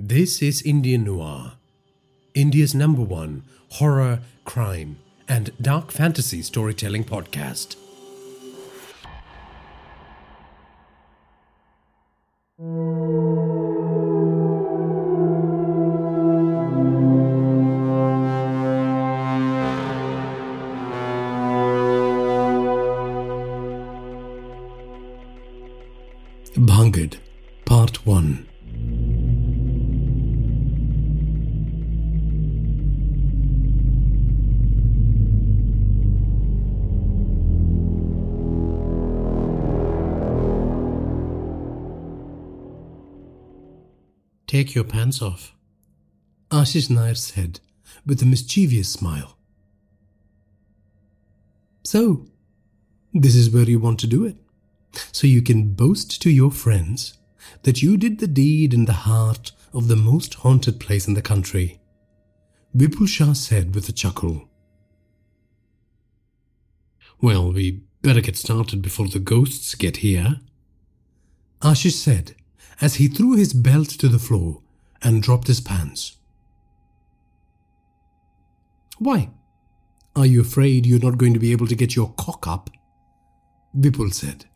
This is Indian Noir, India's number one horror, crime, and dark fantasy storytelling podcast. Your pants off, Ashish Nair said with a mischievous smile. So, this is where you want to do it, so you can boast to your friends that you did the deed in the heart of the most haunted place in the country, Vipul Shah said with a chuckle. Well, we better get started before the ghosts get here, Ashish said as he threw his belt to the floor and dropped his pants. Why? Are you afraid you're not going to be able to get your cock up? Vipul said.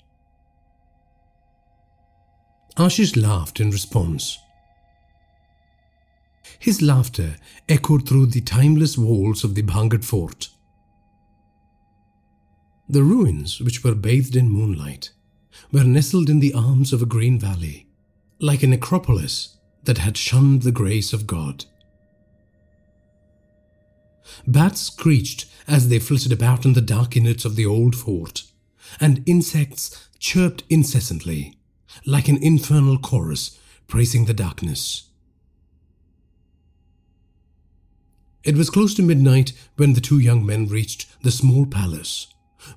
Ashish laughed in response. His laughter echoed through the timeless walls of the Bhangarh fort. The ruins, which were bathed in moonlight, were nestled in the arms of a green valley like a necropolis that had shunned the grace of God. Bats screeched as they flitted about in the dark innards of the old fort, and insects chirped incessantly, like an infernal chorus praising the darkness. It was close to midnight when the two young men reached the small palace,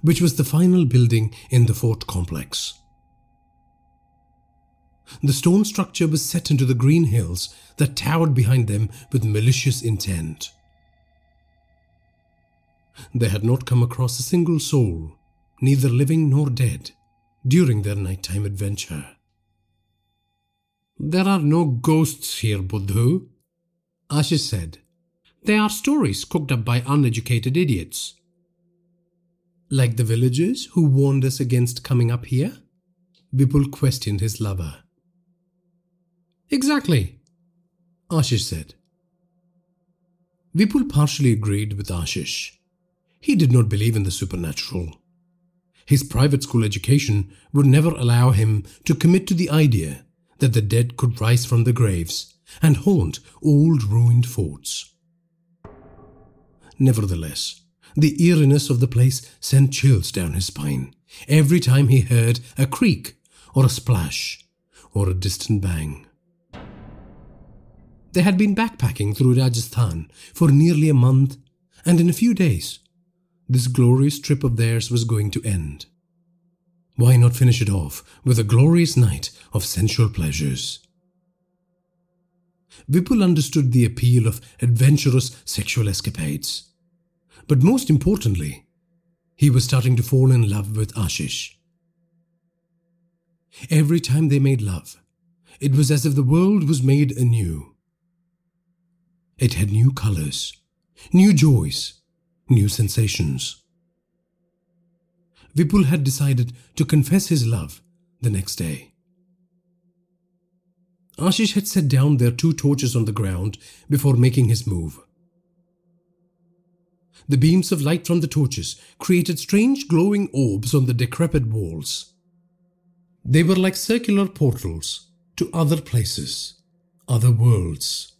which was the final building in the fort complex. The stone structure was set into the green hills that towered behind them with malicious intent. They had not come across a single soul, neither living nor dead, during their nighttime adventure. There are no ghosts here, Buddhu, Ashish said. They are stories cooked up by uneducated idiots. Like the villagers who warned us against coming up here? Vipul questioned his lover. Exactly, Ashish said. Vipul partially agreed with Ashish. He did not believe in the supernatural. His private school education would never allow him to commit to the idea that the dead could rise from the graves and haunt old ruined forts. Nevertheless, the eeriness of the place sent chills down his spine every time he heard a creak or a splash or a distant bang. They had been backpacking through Rajasthan for nearly a month, and in a few days, this glorious trip of theirs was going to end. Why not finish it off with a glorious night of sensual pleasures? Vipul understood the appeal of adventurous sexual escapades. But most importantly, he was starting to fall in love with Ashish. Every time they made love, it was as if the world was made anew. It had new colors, new joys, new sensations. Vipul had decided to confess his love the next day. Ashish had set down their two torches on the ground before making his move. The beams of light from the torches created strange glowing orbs on the decrepit walls. They were like circular portals to other places, other worlds.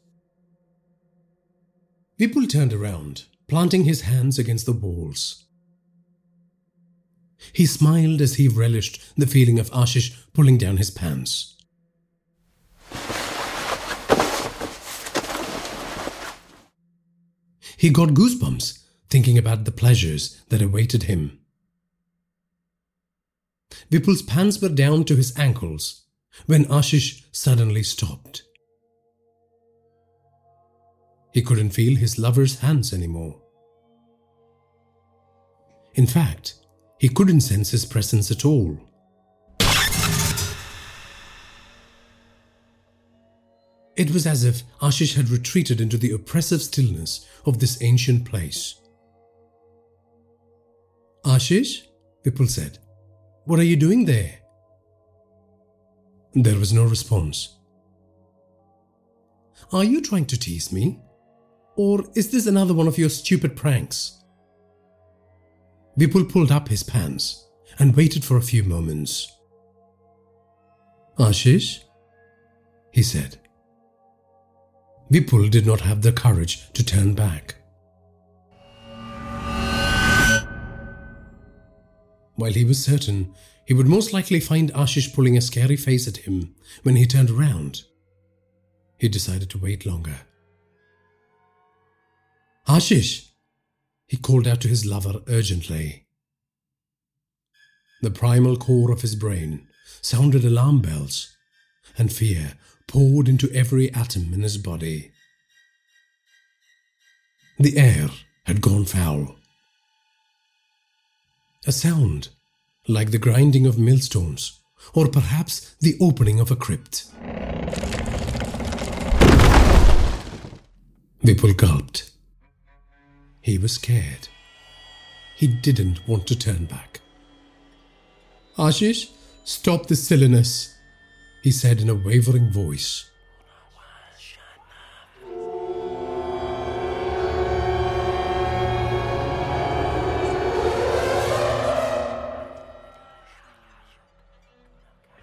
Vipul turned around, planting his hands against the walls. He smiled as he relished the feeling of Ashish pulling down his pants. He got goosebumps thinking about the pleasures that awaited him. Vipul's pants were down to his ankles when Ashish suddenly stopped. He couldn't feel his lover's hands anymore. In fact, he couldn't sense his presence at all. It was as if Ashish had retreated into the oppressive stillness of this ancient place. Ashish? Vipul said. What are you doing there? There was no response. Are you trying to tease me? Or is this another one of your stupid pranks? Vipul pulled up his pants and waited for a few moments. Ashish? He said. Vipul did not have the courage to turn back. While he was certain he would most likely find Ashish pulling a scary face at him when he turned around, he decided to wait longer. Ashish! He called out to his lover urgently. The primal core of his brain sounded alarm bells, and fear poured into every atom in his body. The air had gone foul. A sound like the grinding of millstones, or perhaps the opening of a crypt. Vipul gulped. He was scared. He didn't want to turn back. Ashish, stop this silliness, he said in a wavering voice.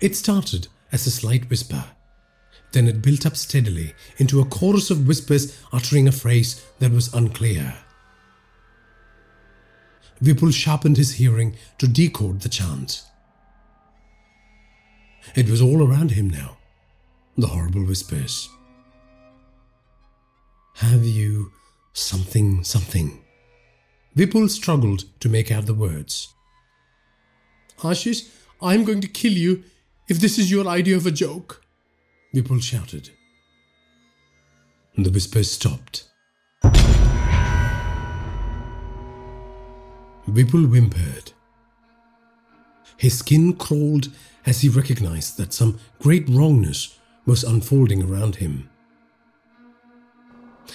It started as a slight whisper. Then it built up steadily into a chorus of whispers uttering a phrase that was unclear. Vipul sharpened his hearing to decode the chant. It was all around him now, the horrible whispers. Have you something, something? Vipul struggled to make out the words. Ashish, I'm going to kill you if this is your idea of a joke, Vipul shouted. The whispers stopped. Vipul whimpered. His skin crawled as he recognized that some great wrongness was unfolding around him.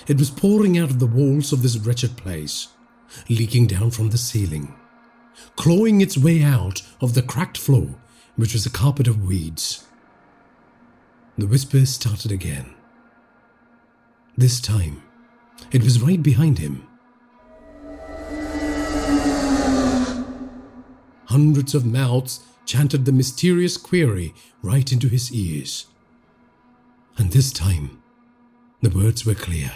It was pouring out of the walls of this wretched place, leaking down from the ceiling, clawing its way out of the cracked floor which was a carpet of weeds. The whispers started again. This time, it was right behind him. Hundreds of mouths chanted the mysterious query right into his ears. And this time, the words were clear.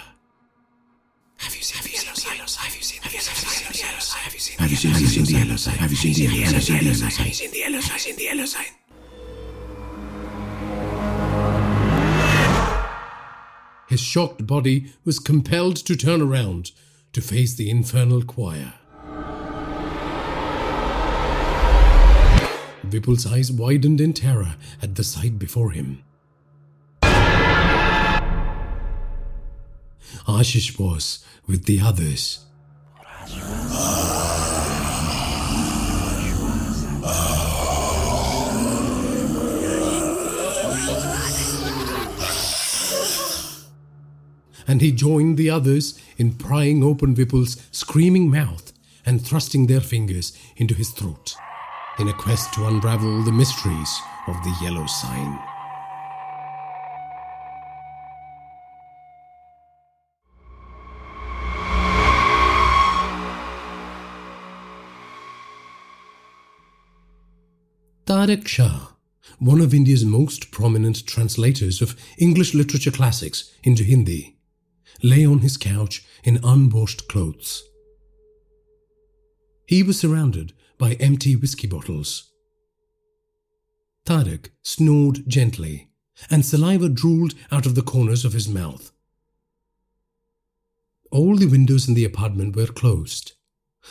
Have you seen the yellow sign? Have you seen the yellow sign? Have you seen have you have you seen the yellow sign? Have you seen the yellow sign? Have you seen the yellow sign? Have you seen the yellow sign? His shocked body was compelled to turn around to face the infernal choir. Vipul's eyes widened in terror at the sight before him. Ashish was with the others. And he joined the others in prying open Vipul's screaming mouth and thrusting their fingers into his throat in a quest to unravel the mysteries of the yellow sign. Tarak Shah, one of India's most prominent translators of English literature classics into Hindi, lay on his couch in unwashed clothes. He was surrounded by empty whiskey bottles. Tarak snored gently, and saliva drooled out of the corners of his mouth. All the windows in the apartment were closed,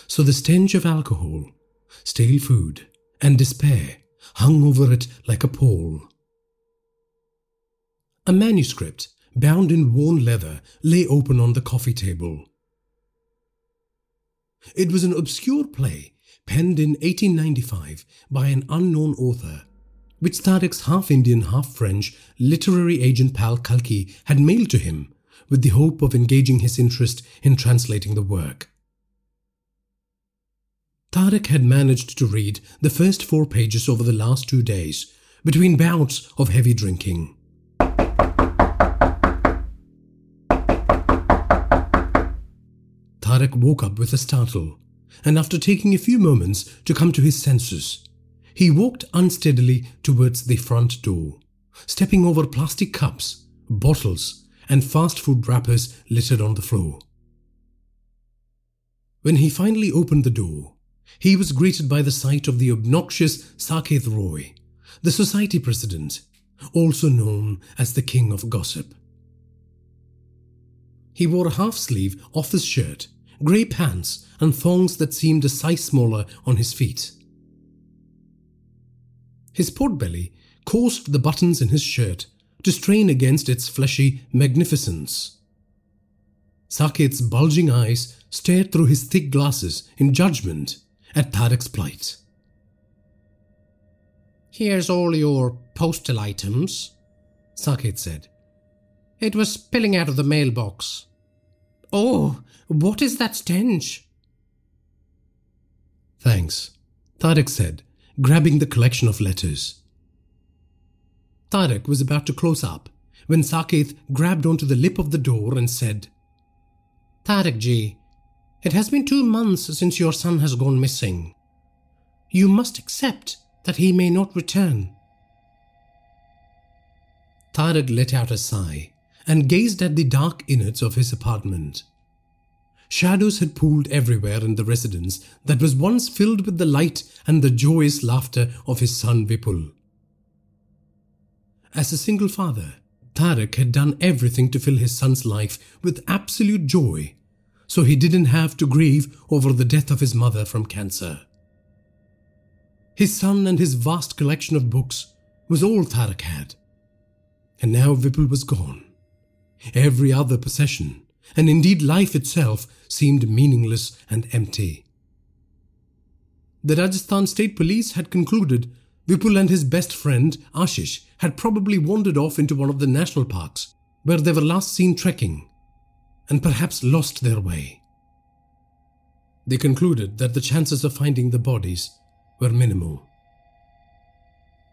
so the stench of alcohol, stale food, and despair hung over it like a pall. A manuscript, bound in worn leather, lay open on the coffee table. It was an obscure play penned in 1895 by an unknown author, which Tarak's half Indian, half French literary agent pal Kalki had mailed to him with the hope of engaging his interest in translating the work. Tarak had managed to read the first four pages over the last two days, between bouts of heavy drinking. Tarak woke up with a startle, and after taking a few moments to come to his senses, he walked unsteadily towards the front door, stepping over plastic cups, bottles, and fast food wrappers littered on the floor. When he finally opened the door, he was greeted by the sight of the obnoxious Saket Roy, the society president, also known as the king of gossip. He wore a half sleeve office shirt, grey pants, and thongs that seemed a size smaller on his feet. His portbelly caused the buttons in his shirt to strain against its fleshy magnificence. Saket's bulging eyes stared through his thick glasses in judgment at Tarak's plight. Here's all your postal items, Saket said. It was spilling out of the mailbox. Oh, what is that stench? Thanks, Tarak said, grabbing the collection of letters. Tarak was about to close up when Saket grabbed onto the lip of the door and said, Tarak ji, it has been two months since your son has gone missing. You must accept that he may not return. Tarak let out a sigh and gazed at the dark innards of his apartment. Shadows had pooled everywhere in the residence that was once filled with the light and the joyous laughter of his son Vipul. As a single father, Tarak had done everything to fill his son's life with absolute joy, so he didn't have to grieve over the death of his mother from cancer. His son and his vast collection of books was all Tarak had. And now Vipul was gone. Every other possession, and indeed life itself, seemed meaningless and empty. The Rajasthan State Police had concluded Vipul and his best friend, Ashish, had probably wandered off into one of the national parks where they were last seen trekking and perhaps lost their way. They concluded that the chances of finding the bodies were minimal.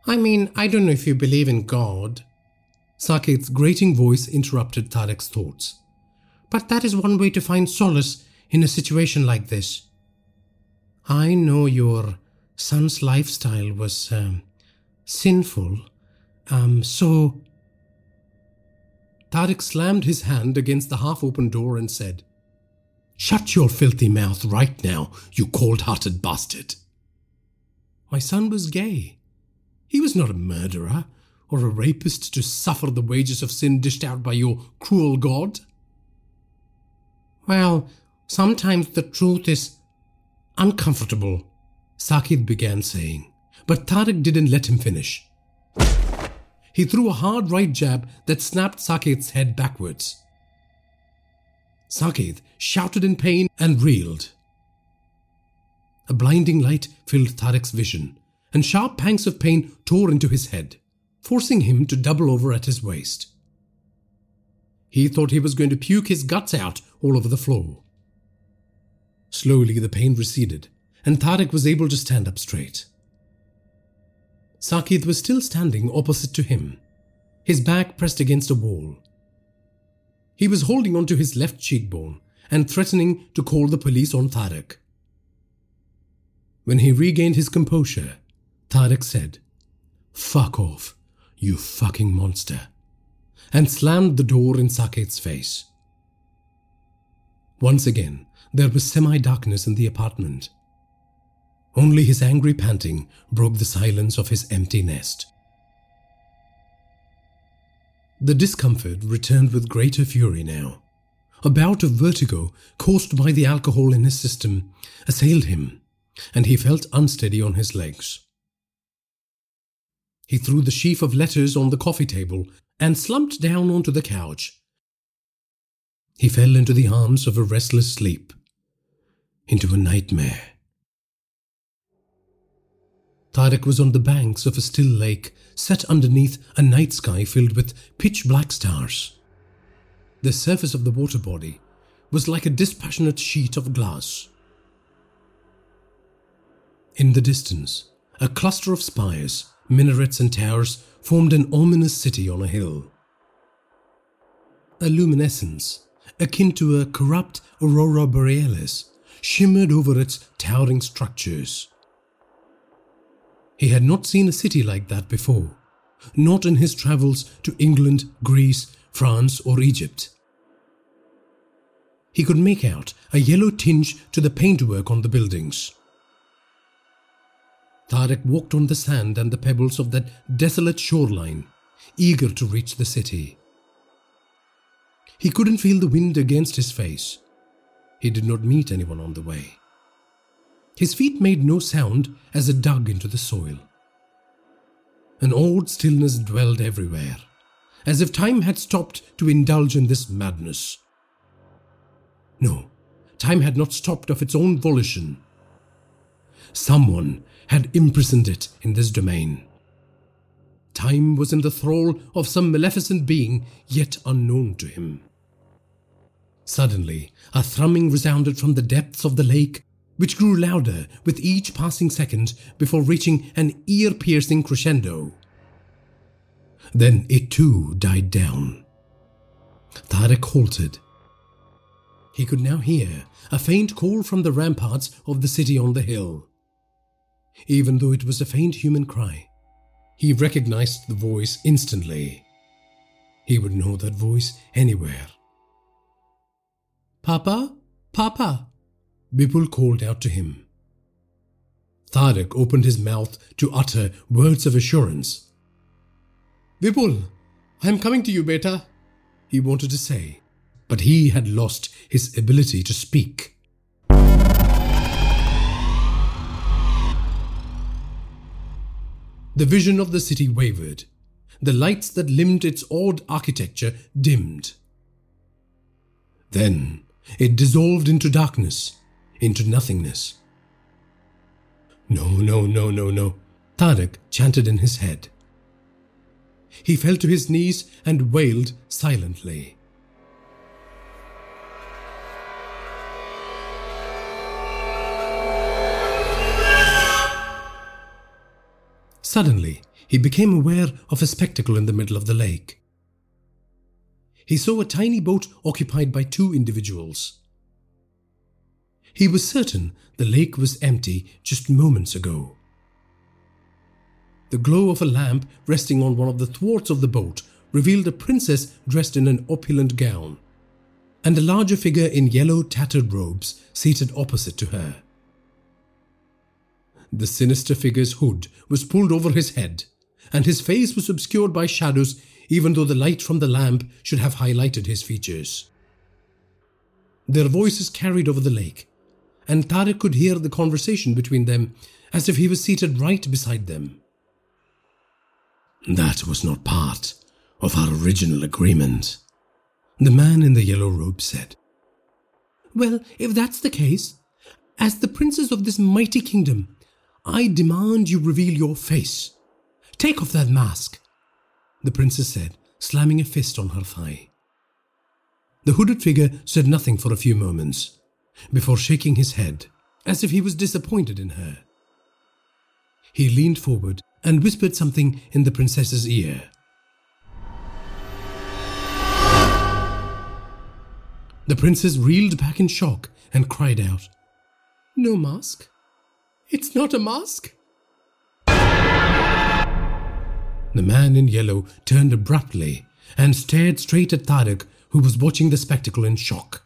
I mean, I don't know if you believe in God. Saket's grating voice interrupted Tarak's thoughts. But that is one way to find solace in a situation like this. I know your son's lifestyle was um, sinful, um, so. Tarak slammed his hand against the half open door and said, Shut your filthy mouth right now, you cold hearted bastard. My son was gay. He was not a murderer or a rapist to suffer the wages of sin dished out by your cruel God. Well, sometimes the truth is uncomfortable, Saket began saying, but Tarak didn't let him finish. He threw a hard right jab that snapped Saket's head backwards. Saket shouted in pain and reeled. A blinding light filled Tarak's vision, and sharp pangs of pain tore into his head, forcing him to double over at his waist. He thought he was going to puke his guts out all over the floor. Slowly the pain receded, and Tarak was able to stand up straight. Saket was still standing opposite to him, his back pressed against a wall. He was holding onto his left cheekbone and threatening to call the police on Tarak. When he regained his composure, Tarak said, Fuck off, you fucking monster, and slammed the door in Saket's face. Once again, there was semi darkness in the apartment. Only his angry panting broke the silence of his empty nest. The discomfort returned with greater fury now. A bout of vertigo caused by the alcohol in his system assailed him and he felt unsteady on his legs. He threw the sheaf of letters on the coffee table and slumped down onto the couch. He fell into the arms of a restless sleep, into a nightmare. Tarak was on the banks of a still lake set underneath a night sky filled with pitch black stars. The surface of the water body was like a dispassionate sheet of glass. In the distance, a cluster of spires, minarets, and towers formed an ominous city on a hill. A luminescence, akin to a corrupt aurora borealis, shimmered over its towering structures. He had not seen a city like that before, not in his travels to England, Greece, France, or Egypt. He could make out a yellow tinge to the paintwork on the buildings. Tarak walked on the sand and the pebbles of that desolate shoreline, eager to reach the city. He couldn't feel the wind against his face. He did not meet anyone on the way. His feet made no sound as it dug into the soil. An odd stillness dwelled everywhere, as if time had stopped to indulge in this madness. No, time had not stopped of its own volition. Someone had imprisoned it in this domain. Time was in the thrall of some maleficent being yet unknown to him. Suddenly, a thrumming resounded from the depths of the lake which grew louder with each passing second before reaching an ear piercing crescendo. Then it too died down. Tarak halted. He could now hear a faint call from the ramparts of the city on the hill. Even though it was a faint human cry, he recognized the voice instantly. He would know that voice anywhere. Papa? Papa? Vipul called out to him. Tarak opened his mouth to utter words of assurance. Vipul, I am coming to you, beta, he wanted to say, but he had lost his ability to speak. The vision of the city wavered. The lights that limned its odd architecture dimmed. Then it dissolved into darkness, into nothingness. No, no, no, no, no, Tarak chanted in his head. He fell to his knees and wailed silently. Suddenly, he became aware of a spectacle in the middle of the lake. He saw a tiny boat occupied by two individuals. He was certain the lake was empty just moments ago. The glow of a lamp resting on one of the thwarts of the boat revealed a princess dressed in an opulent gown, and a larger figure in yellow tattered robes seated opposite to her. The sinister figure's hood was pulled over his head, and his face was obscured by shadows, even though the light from the lamp should have highlighted his features. Their voices carried over the lake, and Tarak could hear the conversation between them as if he was seated right beside them. That was not part of our original agreement, the man in the yellow robe said. Well, if that's the case, as the princes of this mighty kingdom, I demand you reveal your face. Take off that mask, the princess said, slamming a fist on her thigh. The hooded figure said nothing for a few moments before shaking his head as if he was disappointed in her. He leaned forward and whispered something in the princess's ear. The princess reeled back in shock and cried out, No mask? It's not a mask? The man in yellow turned abruptly and stared straight at Tarak, who was watching the spectacle in shock.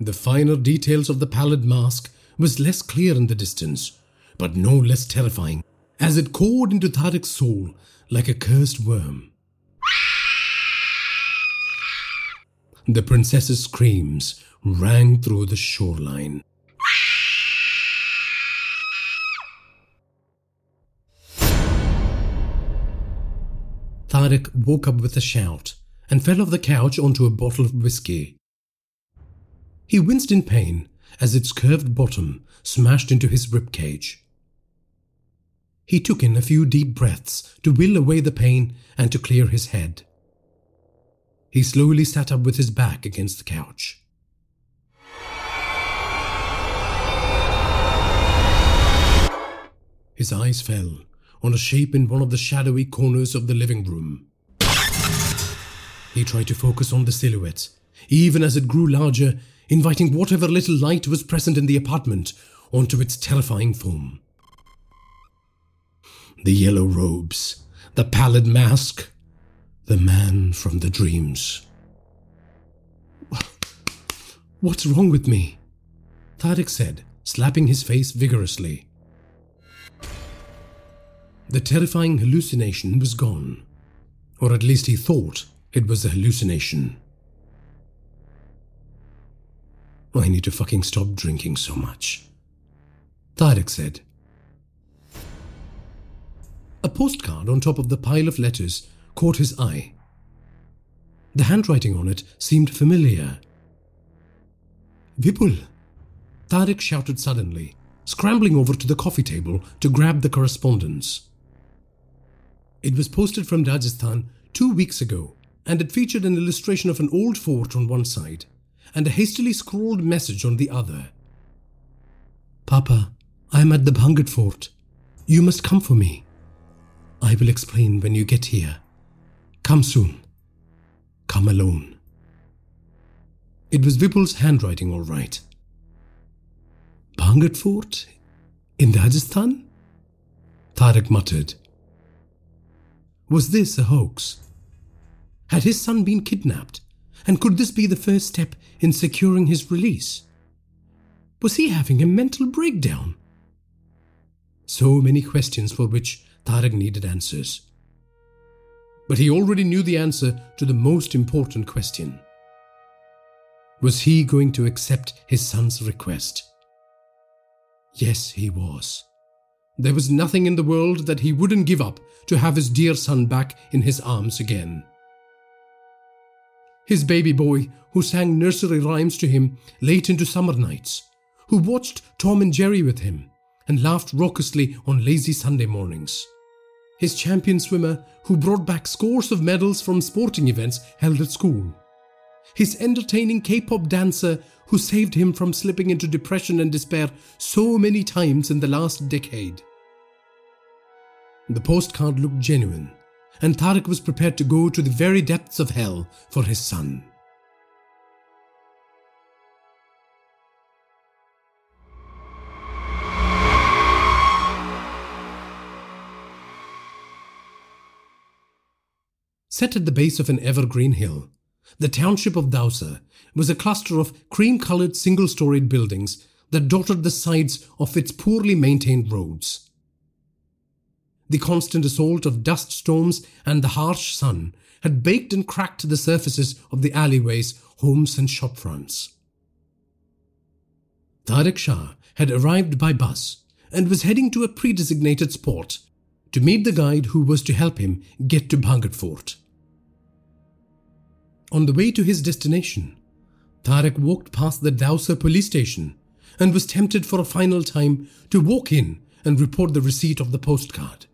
The finer details of the pallid mask was less clear in the distance, but no less terrifying, as it cored into Tarak's soul like a cursed worm. The princess's screams rang through the shoreline. Tarak woke up with a shout and fell off the couch onto a bottle of whiskey. He winced in pain as its curved bottom smashed into his rib cage. he took in a few deep breaths to will away the pain and to clear his head. He slowly sat up with his back against the couch. His eyes fell on a shape in one of the shadowy corners of the living room. He tried to focus on the silhouette, even as it grew larger, inviting whatever little light was present in the apartment onto its terrifying form. The yellow robes, the pallid mask, the man from the dreams. What's wrong with me? Tarak said, slapping his face vigorously. The terrifying hallucination was gone. Or at least he thought it was a hallucination. I need to fucking stop drinking so much. Tarak said. A postcard on top of the pile of letters caught his eye. The handwriting on it seemed familiar. Vipul! Tarak shouted suddenly, scrambling over to the coffee table to grab the correspondence. It was posted from Rajasthan two weeks ago, and it featured an illustration of an old fort on one side and a hastily scrawled message on the other. Papa, I am at the Bhangarh fort. You must come for me. I will explain when you get here. Come soon. Come alone. It was Vipul's handwriting, all right. Bhangarh fort? In Rajasthan? Tarak muttered. Was this a hoax? Had his son been kidnapped? And could this be the first step in securing his release? Was he having a mental breakdown? So many questions for which Tarak needed answers. But he already knew the answer to the most important question. Was he going to accept his son's request? Yes, he was. There was nothing in the world that he wouldn't give up to have his dear son back in his arms again. His baby boy, who sang nursery rhymes to him late into summer nights, who watched Tom and Jerry with him and laughed raucously on lazy Sunday mornings. His champion swimmer, who brought back scores of medals from sporting events held at school. His entertaining K pop dancer, who saved him from slipping into depression and despair so many times in the last decade. The postcard looked genuine, and Tarak was prepared to go to the very depths of hell for his son. Set at the base of an evergreen hill, the township of Dausa was a cluster of cream colored single storied buildings that dotted the sides of its poorly maintained roads. The constant assault of dust storms and the harsh sun had baked and cracked the surfaces of the alleyways, homes, and shop fronts. Tarak Shah had arrived by bus and was heading to a pre-designated spot to meet the guide who was to help him get to Bhangarh Fort. On the way to his destination, Tarak walked past the Dausa police station and was tempted for a final time to walk in and report the receipt of the postcard.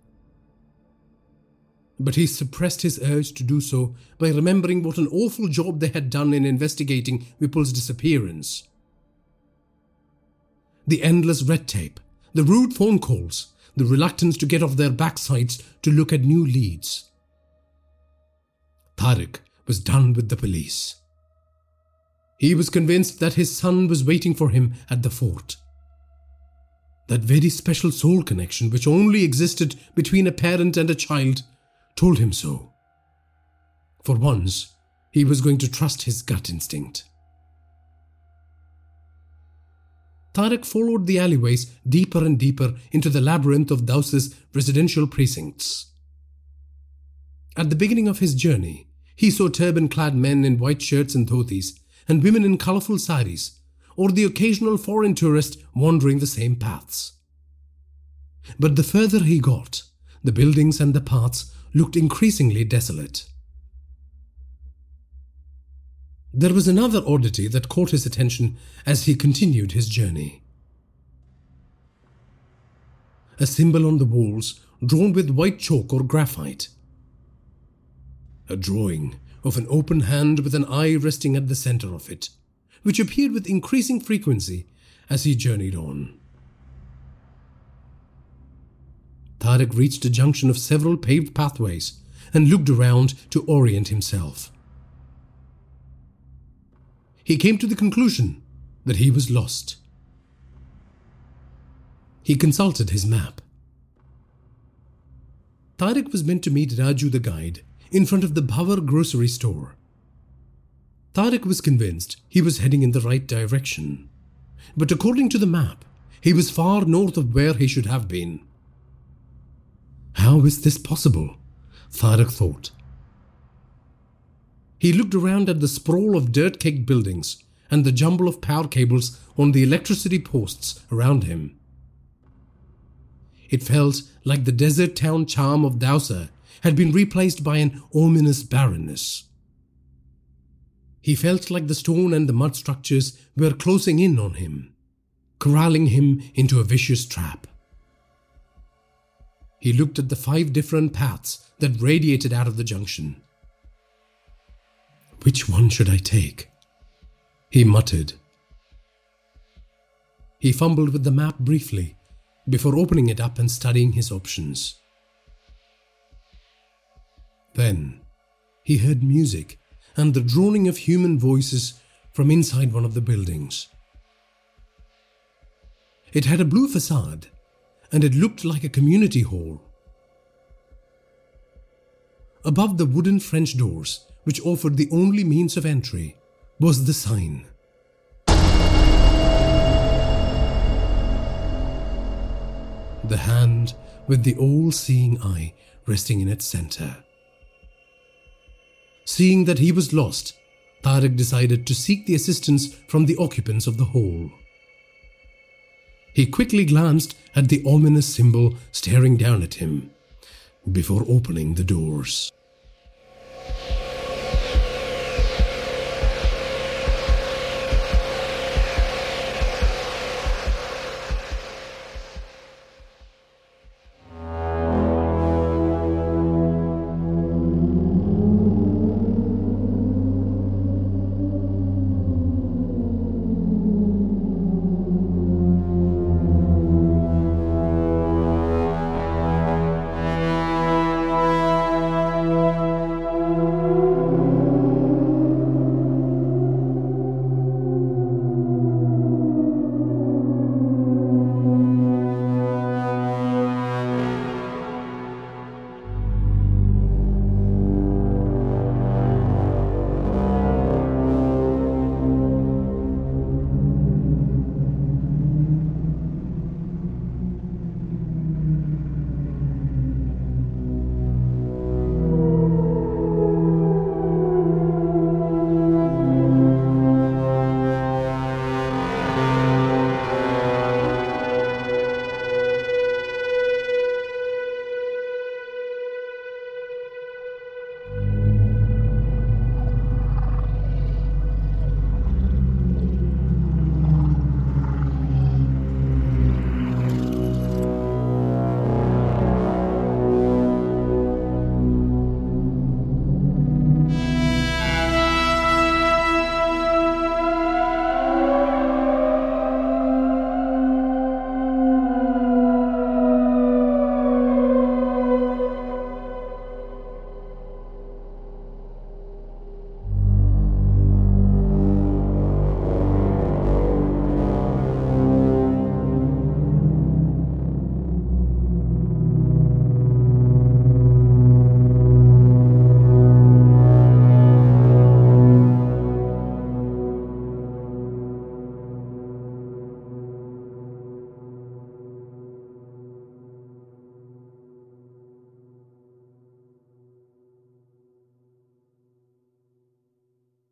But he suppressed his urge to do so by remembering what an awful job they had done in investigating Vipul's disappearance. The endless red tape, the rude phone calls, the reluctance to get off their backsides to look at new leads. Tarak was done with the police. He was convinced that his son was waiting for him at the fort. That very special soul connection which only existed between a parent and a child told him so. For once, he was going to trust his gut instinct. Tarak followed the alleyways deeper and deeper into the labyrinth of Dausa's residential precincts. At the beginning of his journey, he saw turban clad men in white shirts and dhotis and women in colorful saris, or the occasional foreign tourist wandering the same paths. But the further he got, the buildings and the paths looked increasingly desolate. There was another oddity that caught his attention as he continued his journey. A symbol on the walls drawn with white chalk or graphite. A drawing of an open hand with an eye resting at the center of it, which appeared with increasing frequency as he journeyed on. Tarak reached a junction of several paved pathways and looked around to orient himself. He came to the conclusion that he was lost. He consulted his map. Tarak was meant to meet Raju the guide in front of the Bhavar grocery store. Tarak was convinced he was heading in the right direction, but according to the map, he was far north of where he should have been. How is this possible? Tarak thought. He looked around at the sprawl of dirt caked buildings and the jumble of power cables on the electricity posts around him. It felt like the desert town charm of Dausa had been replaced by an ominous barrenness. He felt like the stone and the mud structures were closing in on him, corralling him into a vicious trap. He looked at the five different paths that radiated out of the junction. Which one should I take? He muttered. He fumbled with the map briefly before opening it up and studying his options. Then he heard music and the droning of human voices from inside one of the buildings. It had a blue facade and it looked like a community hall. Above the wooden French doors, which offered the only means of entry, was the sign. The hand with the all seeing eye resting in its center. Seeing that he was lost, Tarak decided to seek the assistance from the occupants of the hole. He quickly glanced at the ominous symbol staring down at him before opening the doors.